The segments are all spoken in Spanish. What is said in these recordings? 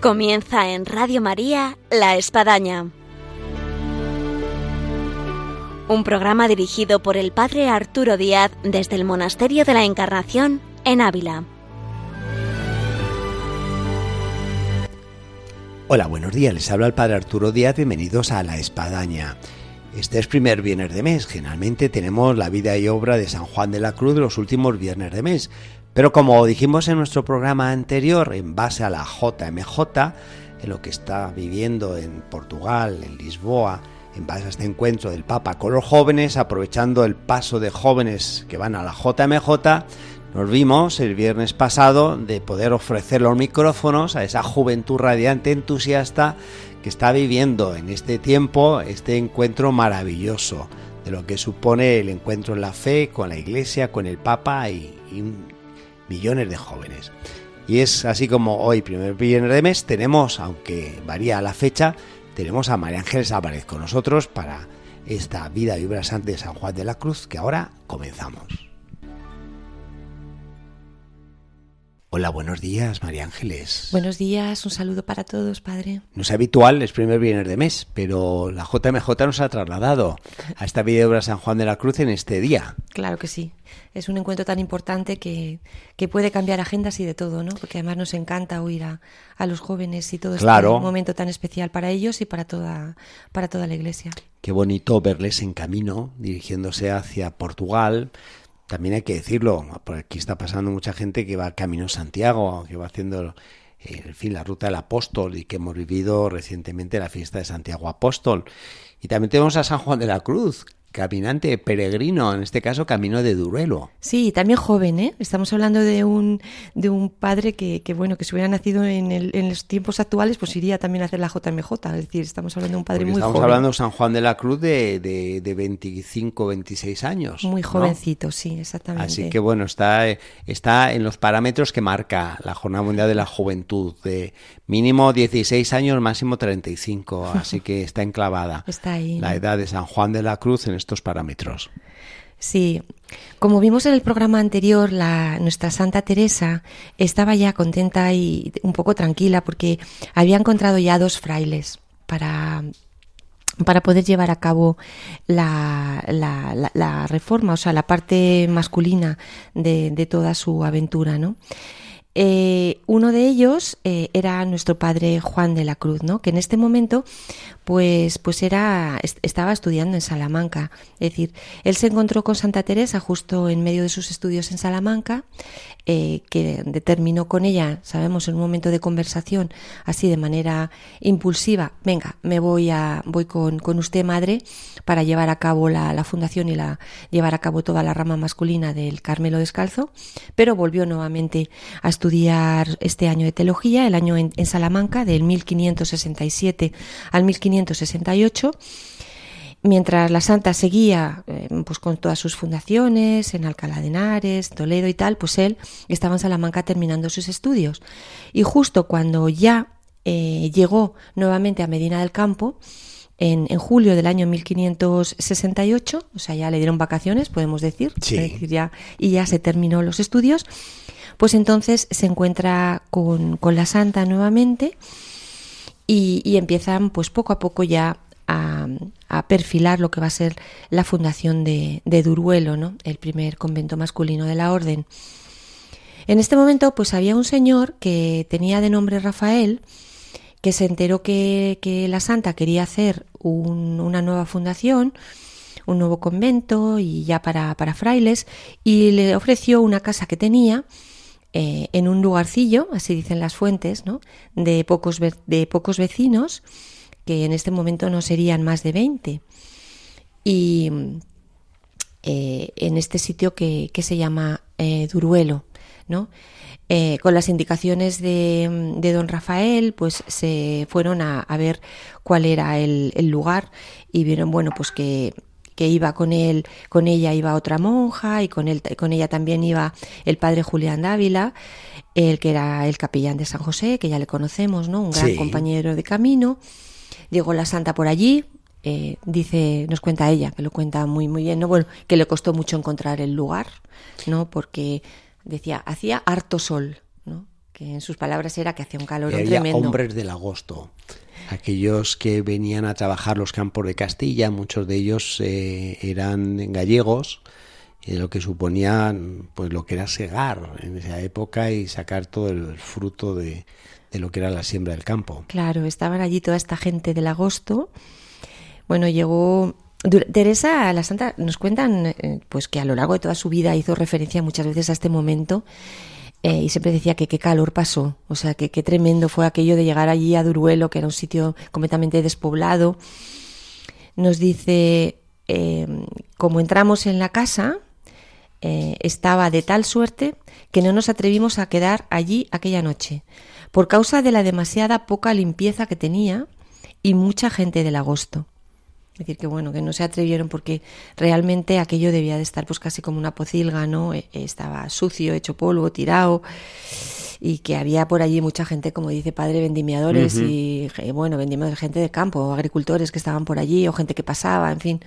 Comienza en Radio María La Espadaña. Un programa dirigido por el Padre Arturo Díaz desde el Monasterio de la Encarnación en Ávila. Hola, buenos días. Les habla el Padre Arturo Díaz. Bienvenidos a La Espadaña. Este es primer viernes de mes. Generalmente tenemos la vida y obra de San Juan de la Cruz los últimos viernes de mes. Pero como dijimos en nuestro programa anterior, en base a la JMJ, en lo que está viviendo en Portugal, en Lisboa, en base a este encuentro del Papa con los jóvenes, aprovechando el paso de jóvenes que van a la JMJ, nos vimos el viernes pasado de poder ofrecer los micrófonos a esa juventud radiante, entusiasta, que está viviendo en este tiempo este encuentro maravilloso de lo que supone el encuentro en la fe con la Iglesia, con el Papa y, y millones de jóvenes. Y es así como hoy, primer viernes de mes, tenemos, aunque varía la fecha, tenemos a María Ángeles Álvarez con nosotros para esta vida santa de San Juan de la Cruz que ahora comenzamos. Hola, buenos días, María Ángeles. Buenos días, un saludo para todos, padre. No es habitual, es primer viernes de mes, pero la JMJ nos ha trasladado a esta vida de obra San Juan de la Cruz en este día. Claro que sí. Es un encuentro tan importante que, que puede cambiar agendas y de todo, ¿no? Porque además nos encanta oír a, a los jóvenes y todo Claro. este momento tan especial para ellos y para toda, para toda la iglesia. Qué bonito verles en camino, dirigiéndose hacia Portugal. También hay que decirlo, por aquí está pasando mucha gente que va camino a Santiago, que va haciendo, eh, en fin, la ruta del apóstol y que hemos vivido recientemente la fiesta de Santiago Apóstol. Y también tenemos a San Juan de la Cruz, caminante, peregrino, en este caso camino de Duruelo. Sí, también joven, ¿eh? Estamos hablando de un, de un padre que, que, bueno, que si hubiera nacido en, el, en los tiempos actuales, pues iría también a hacer la JMJ. Es decir, estamos hablando de un padre Porque muy estamos joven. hablando de San Juan de la Cruz de, de, de 25, 26 años. Muy ¿no? jovencito, sí, exactamente. Así que bueno, está, está en los parámetros que marca la Jornada Mundial de la Juventud, de mínimo 16 años, máximo 35, así que está enclavada Está ahí. la edad de San Juan de la Cruz en estos parámetros. Sí, como vimos en el programa anterior, la, nuestra Santa Teresa estaba ya contenta y un poco tranquila porque había encontrado ya dos frailes para, para poder llevar a cabo la, la, la, reforma, o sea, la parte masculina de, de toda su aventura, ¿no? Eh, uno de ellos eh, era nuestro padre Juan de la Cruz, ¿no? Que en este momento, pues, pues era, est estaba estudiando en Salamanca. Es decir, él se encontró con Santa Teresa justo en medio de sus estudios en Salamanca, eh, que determinó con ella, sabemos, en un momento de conversación, así de manera impulsiva, venga, me voy a, voy con, con usted, madre, para llevar a cabo la, la fundación y la, llevar a cabo toda la rama masculina del Carmelo Descalzo, pero volvió nuevamente a estudiar este año de teología, el año en, Salamanca, del 1567 al 1568 mientras la santa seguía eh, pues con todas sus fundaciones en Alcalá de Henares, Toledo y tal, pues él estaba en Salamanca terminando sus estudios. Y justo cuando ya eh, llegó nuevamente a Medina del Campo, en, en, julio del año 1568, o sea, ya le dieron vacaciones, podemos decir, sí. es decir ya, y ya se terminó los estudios, pues entonces se encuentra con, con la santa nuevamente y, y empiezan pues poco a poco ya a, a, perfilar lo que va a ser la fundación de, de, Duruelo, ¿no? el primer convento masculino de la orden. En este momento, pues había un señor que tenía de nombre Rafael, que se enteró que, la santa quería hacer un, una nueva fundación, un nuevo convento y ya para, para frailes, y le ofreció una casa que tenía eh, en un lugarcillo, así dicen las fuentes, ¿no? de, pocos, de pocos vecinos, que en este momento no serían más de 20. Y eh, en este sitio que, que se llama eh, Duruelo, ¿no? Eh, con las indicaciones de, de, don Rafael, pues se fueron a, a ver cuál era el, el, lugar y vieron, bueno, pues que, que iba con él, con ella iba otra monja y con él, con ella también iba el padre Julián Dávila, el que era el capellán de San José, que ya le conocemos, ¿no? Un gran Sí. compañero de camino. Llegó la santa por allí, eh, dice, nos cuenta ella, que lo cuenta muy muy bien, ¿no? Bueno, que le costó mucho encontrar el lugar, ¿no? Porque decía, hacía harto sol, ¿no? que en sus palabras era que hacía un calor había tremendo. hombres del agosto, aquellos que venían a trabajar los campos de Castilla, muchos de ellos eh, eran gallegos, y lo que suponía pues lo que era segar en esa época y sacar todo el fruto de, de lo que era la siembra del campo. Claro, estaban allí toda esta gente del agosto. Bueno, llegó Teresa, la Santa, nos cuentan eh, pues que a lo largo de toda su vida hizo referencia muchas veces a este momento eh, y siempre decía que qué calor pasó, o sea, que qué tremendo fue aquello de llegar allí a Duruelo, que era un sitio completamente despoblado. Nos dice, eh, como entramos en la casa, estaba de tal suerte que no nos atrevimos a quedar allí aquella noche, por causa de la demasiada poca limpieza que tenía y mucha gente del agosto. Es decir, que bueno, que no se atrevieron porque realmente aquello debía de estar pues casi como una pocilga, ¿no? E, estaba sucio, hecho polvo, tirado y que había por allí mucha gente, como dice padre, vendimiadores y bueno, vendimiadores, gente de campo, agricultores que estaban por allí o gente que pasaba, en fin.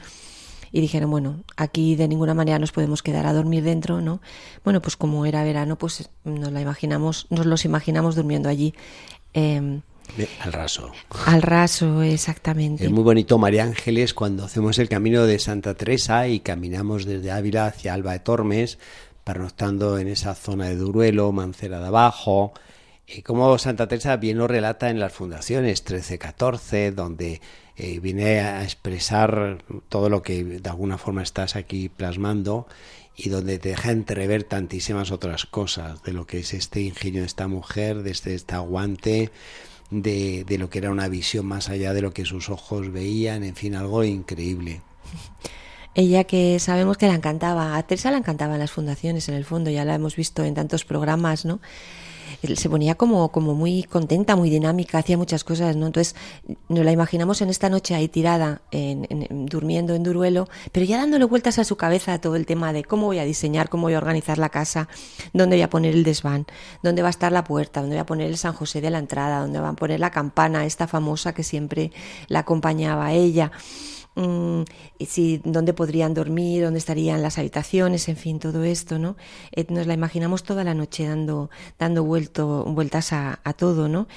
Y dijeron, bueno, aquí de ninguna manera nos podemos quedar a dormir dentro, ¿no? Bueno, pues como era verano, pues nos la imaginamos, nos los imaginamos durmiendo allí. Eh, al raso. Al raso, exactamente. Es muy bonito, María Ángeles, cuando hacemos el camino de Santa Teresa y caminamos desde Ávila hacia Alba de Tormes, pernoctando en esa zona de Duruelo, Mancera de Abajo, y como Santa Teresa bien lo relata en las fundaciones 13-14, donde eh, viene a expresar todo lo que de alguna forma estás aquí plasmando y donde te deja entrever tantísimas otras cosas de lo que es este ingenio de esta mujer, de este, este aguante de, de lo que era una visión más allá de lo que sus ojos veían, en fin, algo increíble. Ella que sabemos que la encantaba, a Teresa la encantaban las fundaciones en el fondo, ya la hemos visto en tantos programas, ¿no? se ponía como, como muy contenta, muy dinámica, hacía muchas cosas, ¿no? Entonces nos la imaginamos en esta noche ahí tirada, en, durmiendo en Duruelo, pero ya dándole vueltas a su cabeza todo el tema de cómo voy a diseñar, cómo voy a organizar la casa, dónde voy a poner el desván, dónde va a estar la puerta, dónde voy a poner el San José de la entrada, dónde va a poner la campana, esta famosa que siempre la acompañaba a ella. Mm, si, dónde podrían dormir, dónde estarían las habitaciones, en fin, todo esto, ¿no? Eh, nos la imaginamos toda la noche dando, dando vuelto, vueltas a, todo, ¿no?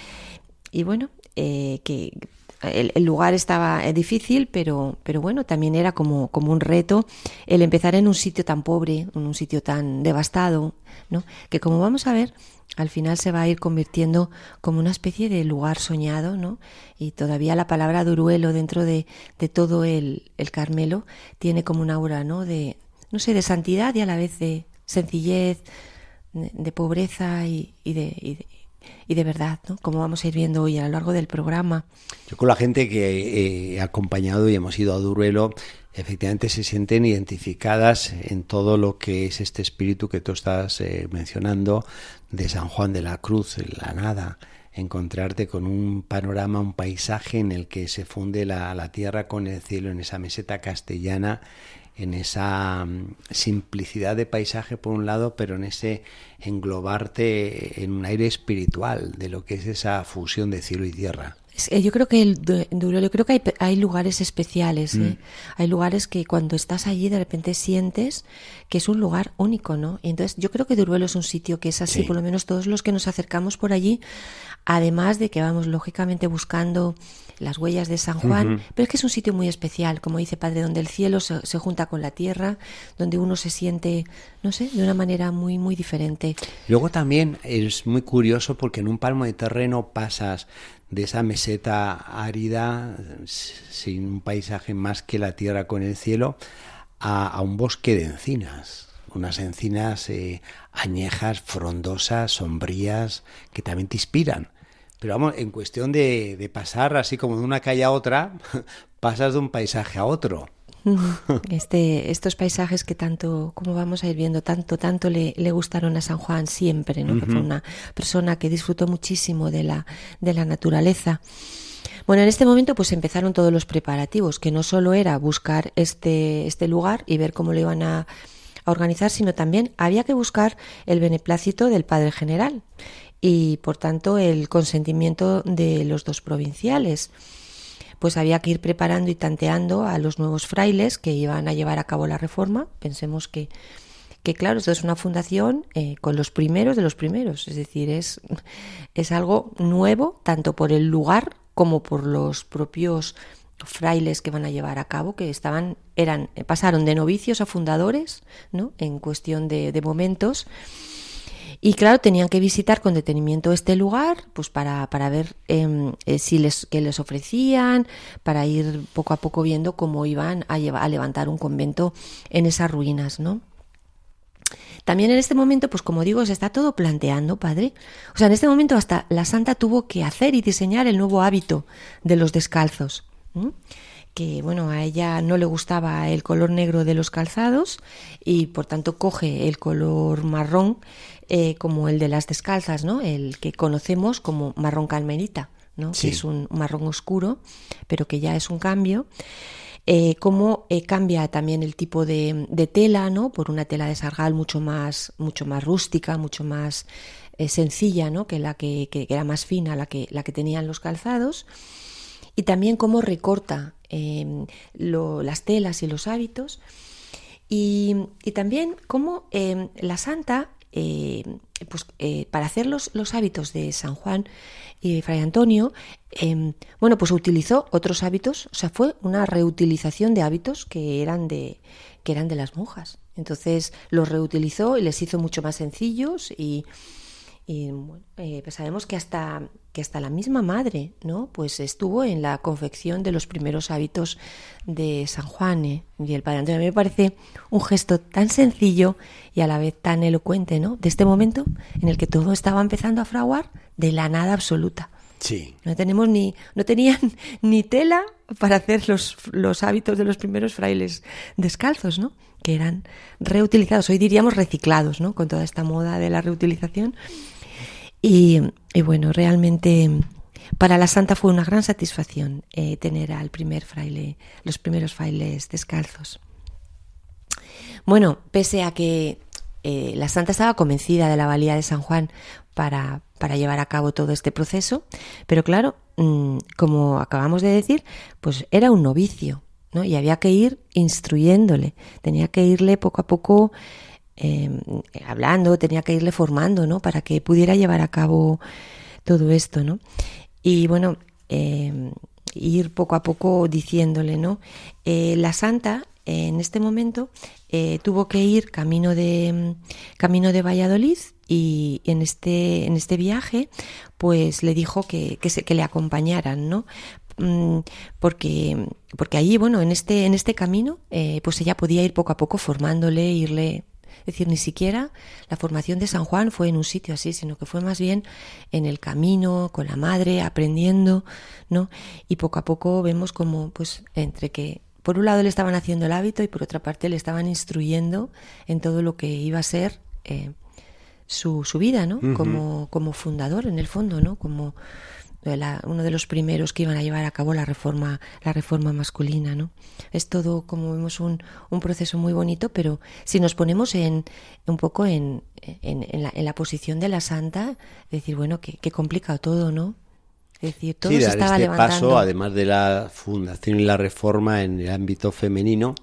Y bueno, eh, que el, lugar estaba eh, difícil, pero, pero bueno, también era como, como un reto el empezar en un sitio tan pobre, en un sitio tan devastado, ¿no? Que como vamos a ver, al final se va a ir convirtiendo como una especie de lugar soñado, ¿no? Y todavía la palabra duruelo dentro de, de todo el, el, Carmelo tiene como una aura, ¿no? De, no sé, de santidad y a la vez de sencillez, de, pobreza y, y, de, y, de, verdad, ¿no? Como vamos a ir viendo hoy a lo largo del programa. Yo con la gente que he acompañado y hemos ido a Duruelo, efectivamente se sienten identificadas en todo lo que es este espíritu que tú estás eh, mencionando de San Juan de la Cruz, la nada, encontrarte con un panorama, un paisaje en el que se funde la tierra con el cielo, en esa meseta castellana, en esa mm, simplicidad de paisaje por un lado, pero en ese englobarte en un aire espiritual de lo que es esa fusión de cielo y tierra. Yo creo que el yo creo que hay, hay lugares especiales, ¿eh? mm. hay lugares que cuando estás allí de repente sientes que es un lugar único, ¿no? Y entonces yo creo que Duruelo es un sitio que es así, por lo menos todos los que nos acercamos por allí, además de que vamos lógicamente buscando las huellas de San Juan, pero es que es un sitio muy especial, como dice Padre, donde el cielo se, se, junta con la tierra, donde uno se siente, no sé, de una manera muy, muy diferente. Luego también es muy curioso porque en un palmo de terreno pasas de esa meseta árida, sin un paisaje más que la tierra con el cielo, a, un bosque de encinas, unas encinas eh, añejas, frondosas, sombrías, que también te inspiran. Pero vamos, en cuestión de, de pasar así como de una calle a otra, pasas de un paisaje a otro. Este, estos paisajes que tanto, como vamos a ir viendo, tanto, tanto le, le gustaron a San Juan siempre, ¿no? Que fue una persona que disfrutó muchísimo de la, de la naturaleza. Bueno, en este momento pues empezaron todos los preparativos, que no solo era buscar este, este lugar y ver cómo lo iban a, a organizar, sino también había que buscar el beneplácito del padre general y, por tanto, el consentimiento de los dos provinciales pues había que ir preparando y tanteando a los nuevos frailes que iban a llevar a cabo la reforma. Pensemos que, que claro, esto es una fundación eh, con los primeros de los primeros, es decir, es, es algo nuevo tanto por el lugar como por los propios frailes que van a llevar a cabo, que estaban, eran, pasaron de novicios a fundadores, ¿no? En cuestión de, de momentos. Y claro, tenían que visitar con detenimiento este lugar, pues para, para ver em, eh, si les, qué les ofrecían, para ir poco a poco viendo cómo iban a, llevar, a levantar un convento en esas ruinas, ¿no? También en este momento, pues como digo, se está todo planteando, padre. O sea, en este momento hasta la santa tuvo que hacer y diseñar el nuevo hábito de los descalzos que bueno, a ella no le gustaba el color negro de los calzados y por tanto coge el color marrón eh, como el de las descalzas, ¿no? El que conocemos como marrón calmerita, ¿no? Que es un marrón oscuro, pero que ya es un cambio. Eh, cómo eh, cambia también el tipo de, tela, ¿no? Por una tela de sargal mucho más, mucho más rústica, mucho más sencilla, ¿no? Que la que, que, era más fina, la que, la que tenían los calzados y también cómo recorta em, las telas y los hábitos y, también cómo em, la santa em, pues, eh, para hacer los, hábitos de San Juan y Fray Antonio, bueno, pues utilizó otros hábitos, o sea, fue una reutilización de hábitos que eran de, que eran de las monjas. Entonces los reutilizó y les hizo mucho más sencillos y, y eh, pues sabemos que hasta, que hasta la misma madre, ¿no? Pues estuvo en la confección de los primeros hábitos de San Juan ¿eh? y el Padre Antonio. A mí me parece un gesto tan sencillo y a la vez tan elocuente, ¿no? De este momento en el que todo estaba empezando a fraguar de la nada absoluta. Sí. No tenemos ni, no tenían ni tela para hacer los, los hábitos de los primeros frailes descalzos, ¿no? Que eran reutilizados, hoy diríamos reciclados, ¿no? Con toda esta moda de la reutilización y, bueno, realmente para la santa fue una gran satisfacción eh, tener al primer fraile, los primeros frailes descalzos. Bueno, pese a que eh, la santa estaba convencida de la valía de San Juan para, para llevar a cabo todo este proceso, pero claro, mm, como acabamos de decir, pues era un novicio, ¿no? Y había que ir instruyéndole, tenía que irle poco a poco Em, hablando, tenía que irle formando, ¿no? Para que pudiera llevar a cabo todo esto, ¿no? Y bueno, em, ir poco a poco diciéndole, ¿no? Eh, la santa en este momento eh, tuvo que ir camino de camino de Valladolid y en este en este viaje pues le dijo que, que, se, que le acompañaran no mm, porque porque allí bueno en este en este camino eh, pues ella podía ir poco a poco formándole irle es decir, ni siquiera la formación de San Juan fue en un sitio así, sino que fue más bien en el camino, con la madre, aprendiendo, ¿no? Y poco a poco vemos como, pues, entre que por un lado le estaban haciendo el hábito y por otra parte le estaban instruyendo en todo lo que iba a ser eh, su, su, vida, ¿no? como, como fundador, en el fondo, ¿no? Como uno de los primeros que iban a llevar a cabo la reforma, la reforma masculina, ¿no? Es todo, como vemos, un, un proceso muy bonito, pero si nos ponemos en un poco en, en, la, en la, posición de la santa, decir, bueno, que, complicado todo, ¿no? Es decir, todo se estaba este paso, además de la fundación y la reforma en el ámbito femenino,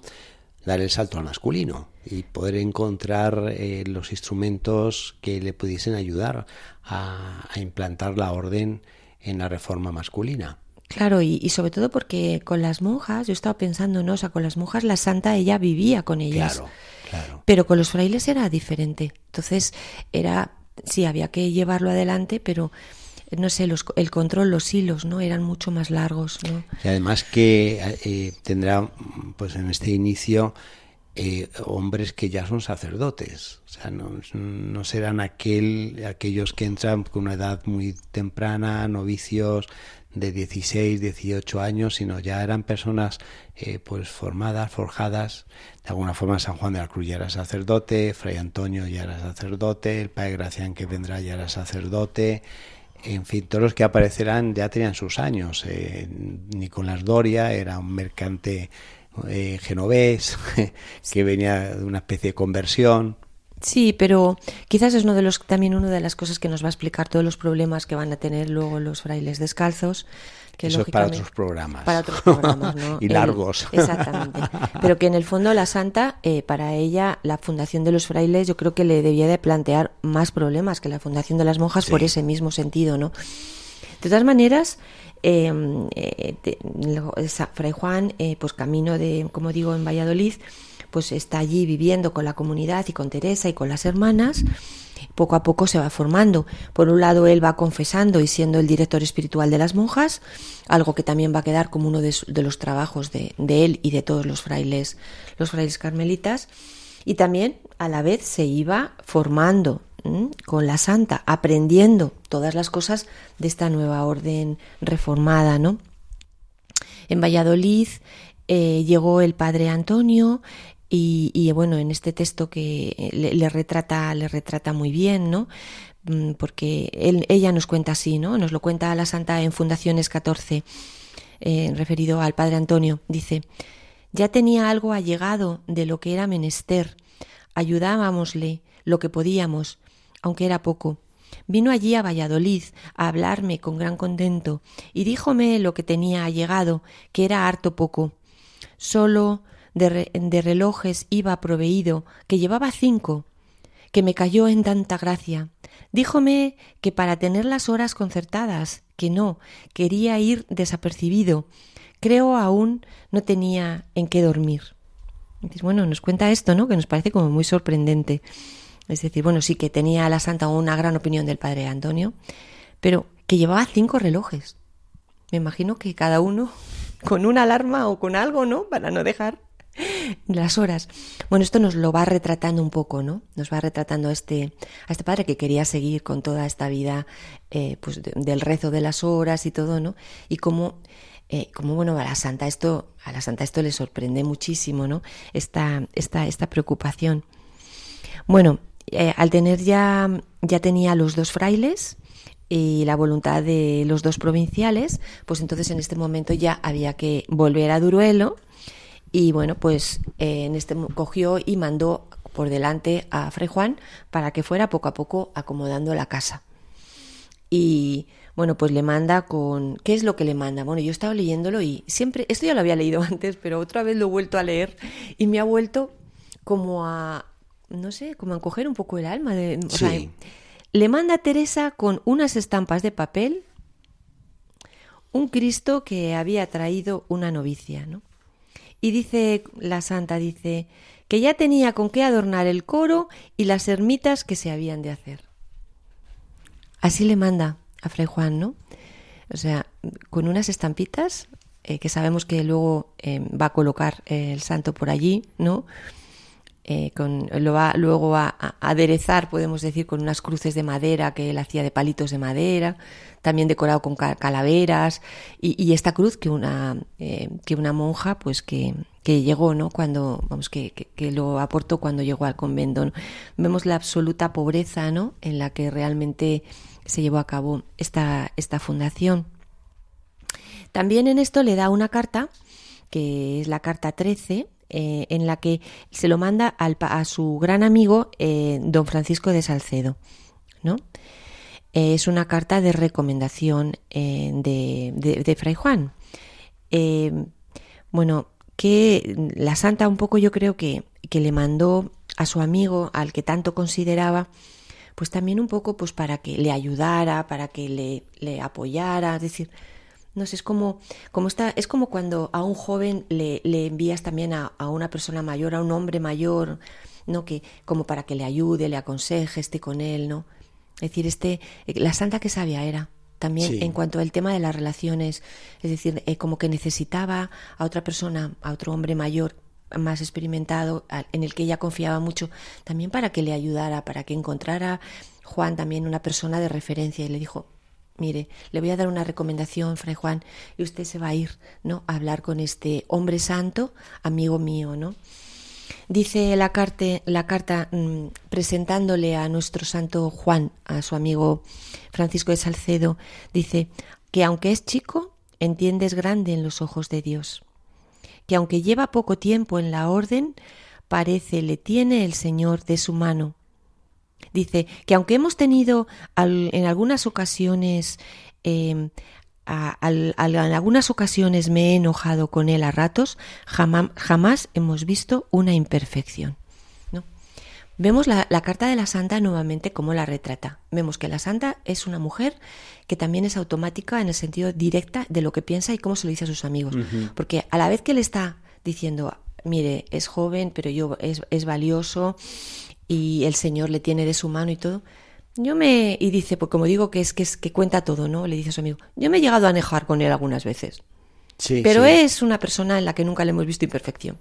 dar el salto al masculino y poder encontrar eh, los instrumentos que le pudiesen ayudar a, a implantar la orden en la reforma masculina. Claro, y, sobre todo porque con las monjas, yo estaba pensando, ¿no? O sea, con las monjas la santa ella vivía con ellas. Claro, claro. Pero con los frailes era diferente. Entonces, era, sí, había que llevarlo adelante, pero no sé, los, el control, los hilos, ¿no? Eran mucho más largos, ¿no? Y además que eh, tendrá, pues en este inicio, eh, hombres que ya son sacerdotes. O sea, no, serán aquel, aquellos que entran con una edad muy temprana, novicios de 16, 18 años, sino ya eran personas eh, pues formadas, forjadas. De alguna forma San Juan de la Cruz ya era sacerdote, Fray Antonio ya era sacerdote, el Padre Gracián que vendrá ya era sacerdote. En fin, todos los que aparecerán ya tenían sus años. Eh, Nicolás Doria era un mercante eh, genovés, que venía de una especie de conversión. Sí, pero quizás es uno de los, también una de las cosas que nos va a explicar todos los problemas que van a tener luego los frailes descalzos. Que Eso es para otros programas. Para otros programas, ¿no? y largos. exactamente. Pero que en el fondo la santa, eh, para ella, la fundación de los frailes, yo creo que le debía de plantear más problemas que la fundación de las monjas por ese mismo sentido, ¿no? De todas maneras, em, eh, Fray Juan, eh, pues camino de, como digo, en Valladolid, pues está allí viviendo con la comunidad y con Teresa y con las hermanas, poco a poco se va formando. Por un lado, él va confesando y siendo el director espiritual de las monjas, algo que también va a quedar como uno de, los trabajos de, él y de todos los frailes, los frailes carmelitas. Y también a la vez se iba formando con la santa, aprendiendo todas las cosas de esta nueva orden reformada, ¿no? En Valladolid eh, llegó el padre Antonio, y, bueno, en este texto que le, retrata, le retrata muy bien, ¿no? Mm, porque ella nos cuenta así, ¿no? Nos lo cuenta la Santa en Fundaciones 14, eh, referido al Padre Antonio. Dice, ya tenía algo allegado de lo que era menester. Ayudábamosle lo que podíamos, aunque era poco. Vino allí a Valladolid a hablarme con gran contento y díjome lo que tenía allegado, que era harto poco. Solo de, relojes iba proveído, que llevaba cinco, que me cayó en tanta gracia. Díjome que para tener las horas concertadas, que no, quería ir desapercibido. Creo aún no tenía en qué dormir. Bueno, nos cuenta esto, ¿no? Que nos parece como muy sorprendente. Es decir, bueno, sí que tenía la santa una gran opinión del padre Antonio, pero que llevaba cinco relojes. Me imagino que cada uno con una alarma o con algo, ¿no? Para no dejar las horas. Bueno, esto nos lo va retratando un poco, ¿no? Nos va retratando a este, a este padre que quería seguir con toda esta vida eh, pues del rezo de las horas y todo, ¿no? Y cómo, eh, bueno, a la santa esto, a la santa esto le sorprende muchísimo, ¿no? Esta, esta, esta preocupación. Bueno, eh, al tener ya, ya tenía los dos frailes, y la voluntad de los dos provinciales, pues entonces en este momento ya había que volver a Duruelo y bueno, pues eh, en este cogió y mandó por delante a Fray Juan para que fuera poco a poco acomodando la casa. Y bueno, pues le manda con... ¿Qué es lo que le manda? Bueno, yo he estado leyéndolo y siempre... Esto ya lo había leído antes, pero otra vez lo he vuelto a leer y me ha vuelto como a... No sé, como a encoger un poco el alma. De, le manda a Teresa con unas estampas de papel un Cristo que había traído una novicia, ¿no? Y dice la santa, dice, que ya tenía con qué adornar el coro y las ermitas que se habían de hacer. Así le manda a Fray Juan, ¿no? O sea, con unas estampitas eh, que sabemos que luego eh, va a colocar eh, el santo por allí, ¿no? con, lo va luego a, aderezar, podemos decir, con unas cruces de madera que él hacía de palitos de madera, también decorado con calaveras y, esta cruz que una, que una monja pues que, que llegó, ¿no? Cuando, vamos, que, que, lo aportó cuando llegó al convento. Vemos la absoluta pobreza, ¿no? En la que realmente se llevó a cabo esta, esta fundación. También en esto le da una carta, que es la carta 13, eh, en la que se lo manda al, a su gran amigo eh, don Francisco de Salcedo, ¿no? es una carta de recomendación eh, de, Fray Juan. Eh, bueno, que la santa un poco yo creo que, que, le mandó a su amigo, al que tanto consideraba, pues también un poco pues para que le ayudara, para que le, le apoyara, es decir, no sé, es como, como está, es como cuando a un joven le, le envías también a, a, una persona mayor, a un hombre mayor, ¿no? Que, como para que le ayude, le aconseje, esté con él, ¿no? Es decir, este, la santa que sabia era también en cuanto al tema de las relaciones, es decir, eh, como que necesitaba a otra persona, a otro hombre mayor más experimentado, en el que ella confiaba mucho, también para que le ayudara, para que encontrara Juan también una persona de referencia y le dijo, mire, le voy a dar una recomendación, Fray Juan, y usted se va a ir, ¿no? A hablar con este hombre santo, amigo mío, ¿no? Dice la, la carta mm, presentándole a nuestro santo Juan, a su amigo Francisco de Salcedo, dice que aunque es chico, entiendes grande en los ojos de Dios, que aunque lleva poco tiempo en la orden, parece le tiene el Señor de su mano, Dice que aunque hemos tenido en algunas ocasiones em, en algunas ocasiones me he enojado con él a ratos, jamás, jamás hemos visto una imperfección. Vemos la, carta de la santa nuevamente como la retrata. Vemos que la santa es una mujer que también es automática en el sentido directa de lo que piensa y cómo se lo dice a sus amigos. Porque a la vez que le está diciendo, mire, es joven, pero yo es, es valioso y el Señor le tiene de su mano y todo, yo me. Y dice, pues como digo que es que, es, que cuenta todo, ¿no? Le dice a su amigo. Yo me he llegado a anejar con él algunas veces. Sí, pero es una persona en la que nunca le hemos visto imperfección.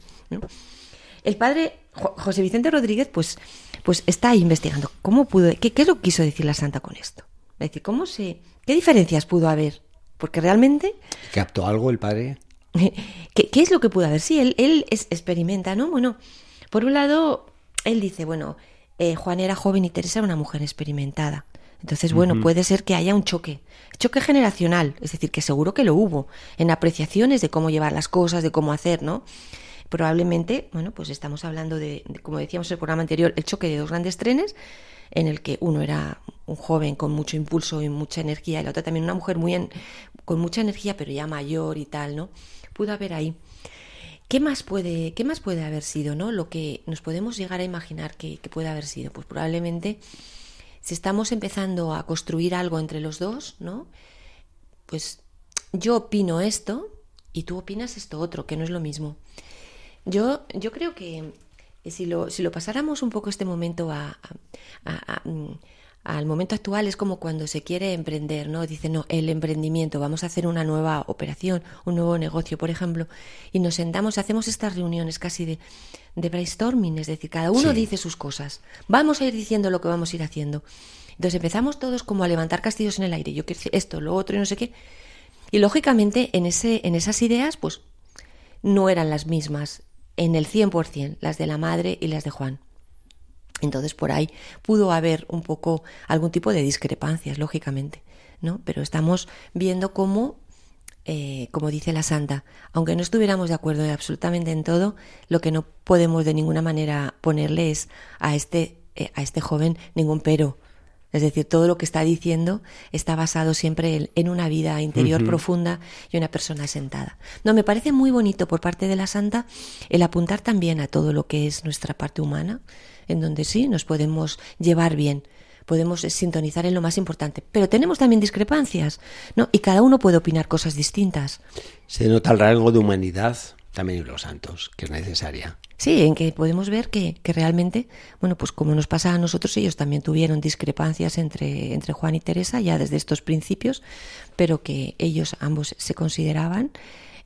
El padre José Vicente Rodríguez, pues, pues está ahí investigando. ¿Cómo pudo.? Qué, ¿Qué es lo que quiso decir la santa con esto? Es decir, ¿cómo se. ¿Qué diferencias pudo haber? Porque realmente. ¿Captó algo el padre? ¿Qué, ¿Qué, es lo que pudo haber? Sí, él, él es, experimenta, ¿no? Bueno, por un lado, él dice, bueno, eh, Juan era joven y Teresa era una mujer experimentada. Entonces, bueno, puede ser que haya un choque, choque generacional, es decir, que seguro que lo hubo, en apreciaciones de cómo llevar las cosas, de cómo hacer, ¿no? Probablemente, bueno, pues estamos hablando de, como decíamos en el programa anterior, el choque de dos grandes trenes, en el que uno era un joven con mucho impulso y mucha energía, y la otra también una mujer muy con mucha energía, pero ya mayor y tal, ¿no? Pudo haber ahí ¿Qué más puede, qué más puede haber sido, no? Lo que nos podemos llegar a imaginar que, puede haber sido. Pues probablemente si estamos empezando a construir algo entre los dos, ¿no? Pues yo opino esto y tú opinas esto otro, que no es lo mismo. Yo, yo creo que si lo, si lo pasáramos un poco este momento a, al momento actual es como cuando se quiere emprender, ¿no? Dice, no, el emprendimiento, vamos a hacer una nueva operación, un nuevo negocio, por ejemplo, y nos sentamos, hacemos estas reuniones casi de, de brainstorming, es decir, cada uno dice sus cosas, vamos a ir diciendo lo que vamos a ir haciendo. Entonces empezamos todos como a levantar castillos en el aire, yo quiero esto, lo otro y no sé qué. Y lógicamente en, ese, en esas ideas, pues no eran las mismas en el 100%, las de la madre y las de Juan. Entonces por ahí pudo haber un poco algún tipo de discrepancias, lógicamente, ¿no? Pero estamos viendo cómo, eh, como dice la santa, aunque no estuviéramos de acuerdo absolutamente en todo, lo que no podemos de ninguna manera ponerle es a este, eh, a este joven ningún pero. Es decir, todo lo que está diciendo está basado siempre en, una vida interior profunda y una persona sentada. No, me parece muy bonito por parte de la santa el apuntar también a todo lo que es nuestra parte humana, en donde sí nos podemos llevar bien, podemos sintonizar en lo más importante, pero tenemos también discrepancias, ¿no? Y cada uno puede opinar cosas distintas. Se nota el rango de humanidad también los santos, que es necesaria. Sí, en que podemos ver que, que, realmente, bueno, pues como nos pasa a nosotros, ellos también tuvieron discrepancias entre, entre Juan y Teresa ya desde estos principios, pero que ellos ambos se consideraban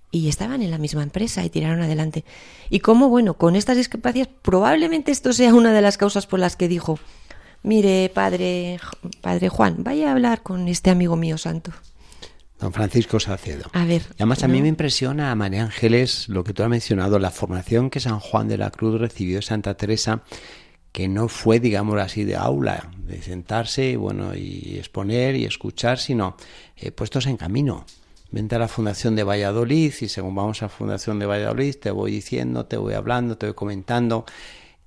y estaban en la misma empresa y tiraron adelante. Y como, bueno, con estas discrepancias, probablemente esto sea una de las causas por las que dijo, mire, padre, padre Juan, vaya a hablar con este amigo mío santo. Don Francisco Salcedo. A ver. además, a mí me impresiona a María Ángeles lo que tú has mencionado, la formación que San Juan de la Cruz recibió de Santa Teresa, que no fue, digamos así, de aula, de sentarse bueno, y exponer y escuchar, sino eh, puestos en camino vente a la Fundación de Valladolid y según vamos a la Fundación de Valladolid te voy diciendo, te voy hablando, te voy comentando.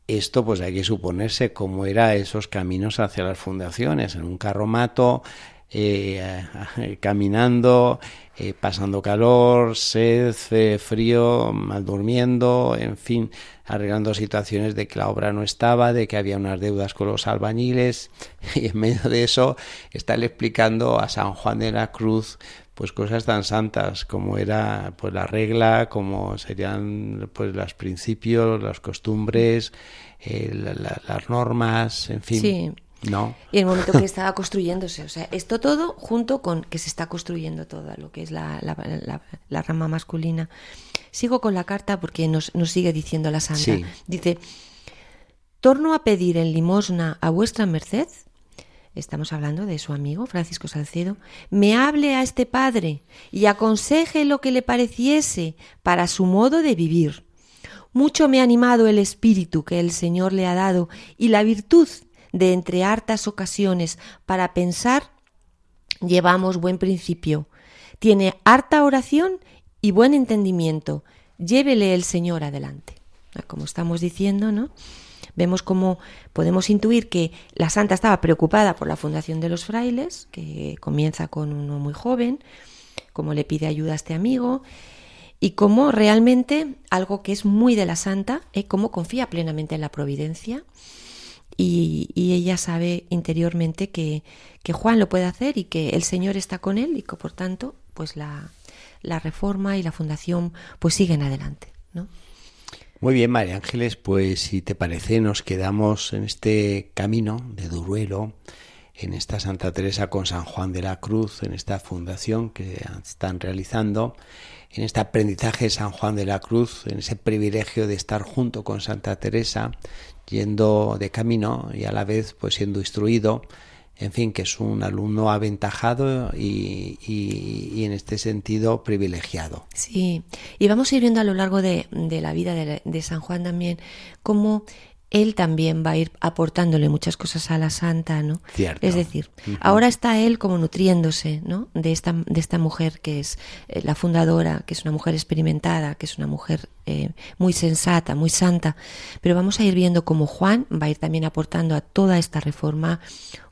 Esto pues hay que suponerse cómo era esos caminos hacia las fundaciones, en un carromato, eh, caminando, eh, pasando calor, sed, frío, mal durmiendo, en fin, arreglando situaciones de que la obra no estaba, de que había unas deudas con los albañiles, y en medio de eso está explicando a San Juan de la Cruz pues cosas tan santas como era pues la regla, como serían pues los principios, las costumbres, eh, las normas, en fin. Sí. ¿No? Y el momento que estaba construyéndose, o sea, esto todo junto con que se está construyendo todo lo que es la, la, rama masculina. Sigo con la carta porque nos, nos sigue diciendo la santa. Dice, torno a pedir en limosna a vuestra merced estamos hablando de su amigo Francisco Salcedo, me hable a este padre y aconseje lo que le pareciese para su modo de vivir. Mucho me ha animado el espíritu que el Señor le ha dado y la virtud de entre hartas ocasiones para pensar llevamos buen principio. Tiene harta oración y buen entendimiento. Llévele el Señor adelante. Como estamos diciendo, ¿no? vemos cómo podemos intuir que la santa estaba preocupada por la fundación de los frailes, que comienza con uno muy joven, cómo le pide ayuda a este amigo, y cómo realmente algo que es muy de la santa, es cómo confía plenamente en la providencia y, ella sabe interiormente que, que, Juan lo puede hacer y que el Señor está con él y que por tanto pues la, la reforma y la fundación pues siguen adelante. ¿no? Muy bien, María Ángeles, pues si te parece nos quedamos en este camino de Duruelo, en esta Santa Teresa con San Juan de la Cruz, en esta fundación que están realizando, en este aprendizaje de San Juan de la Cruz, en ese privilegio de estar junto con Santa Teresa, yendo de camino y a la vez pues siendo instruido en fin, que es un alumno aventajado y, en este sentido privilegiado. Sí, y vamos a ir viendo a lo largo de, la vida de, de, San Juan también cómo él también va a ir aportándole muchas cosas a la santa, ¿no? Cierto. Es decir, ahora está él como nutriéndose, ¿no? De esta, de esta mujer que es eh, la fundadora, que es una mujer experimentada, que es una mujer eh, muy sensata, muy santa, pero vamos a ir viendo cómo Juan va a ir también aportando a toda esta reforma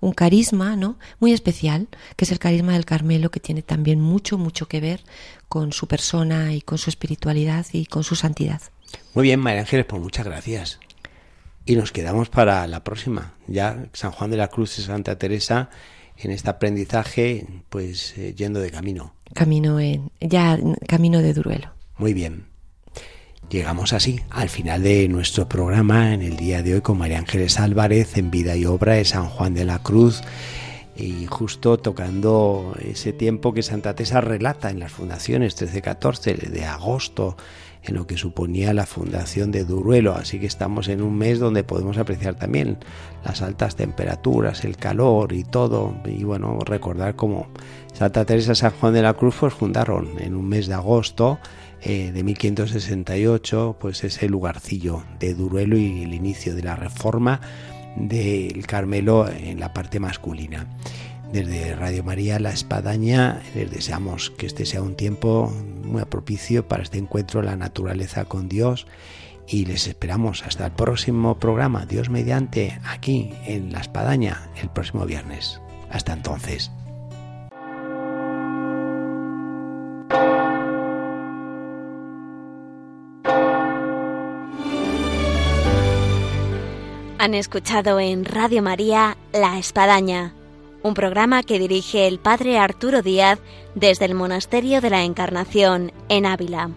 un carisma, ¿no? Muy especial, que es el carisma del Carmelo, que tiene también mucho, mucho que ver con su persona y con su espiritualidad y con su santidad. Muy bien, María Ángeles, pues muchas gracias y nos quedamos para la próxima. Ya San Juan de la Cruz y Santa Teresa en este aprendizaje, pues eh, yendo de camino. Camino en, ya camino de Duruelo. Muy bien. Llegamos así al final de nuestro programa en el día de hoy con María Ángeles Álvarez en Vida y Obra de San Juan de la Cruz y justo tocando ese tiempo que Santa Teresa relata en las fundaciones 13-14 de agosto en lo que suponía la fundación de Duruelo, así que estamos en un mes donde podemos apreciar también las altas temperaturas, el calor y todo, y bueno, recordar cómo Santa Teresa San Juan de la Cruz pues fundaron en un mes de agosto eh, de 1568 pues ese lugarcillo de Duruelo y el inicio de la reforma del Carmelo en la parte masculina. Desde Radio María La Espadaña les deseamos que este sea un tiempo muy propicio para este encuentro la naturaleza con Dios y les esperamos hasta el próximo programa, Dios mediante, aquí en La Espadaña, el próximo viernes. Hasta entonces. Han escuchado en Radio María La Espadaña un programa que dirige el padre Arturo Díaz desde el Monasterio de la Encarnación en Ávila.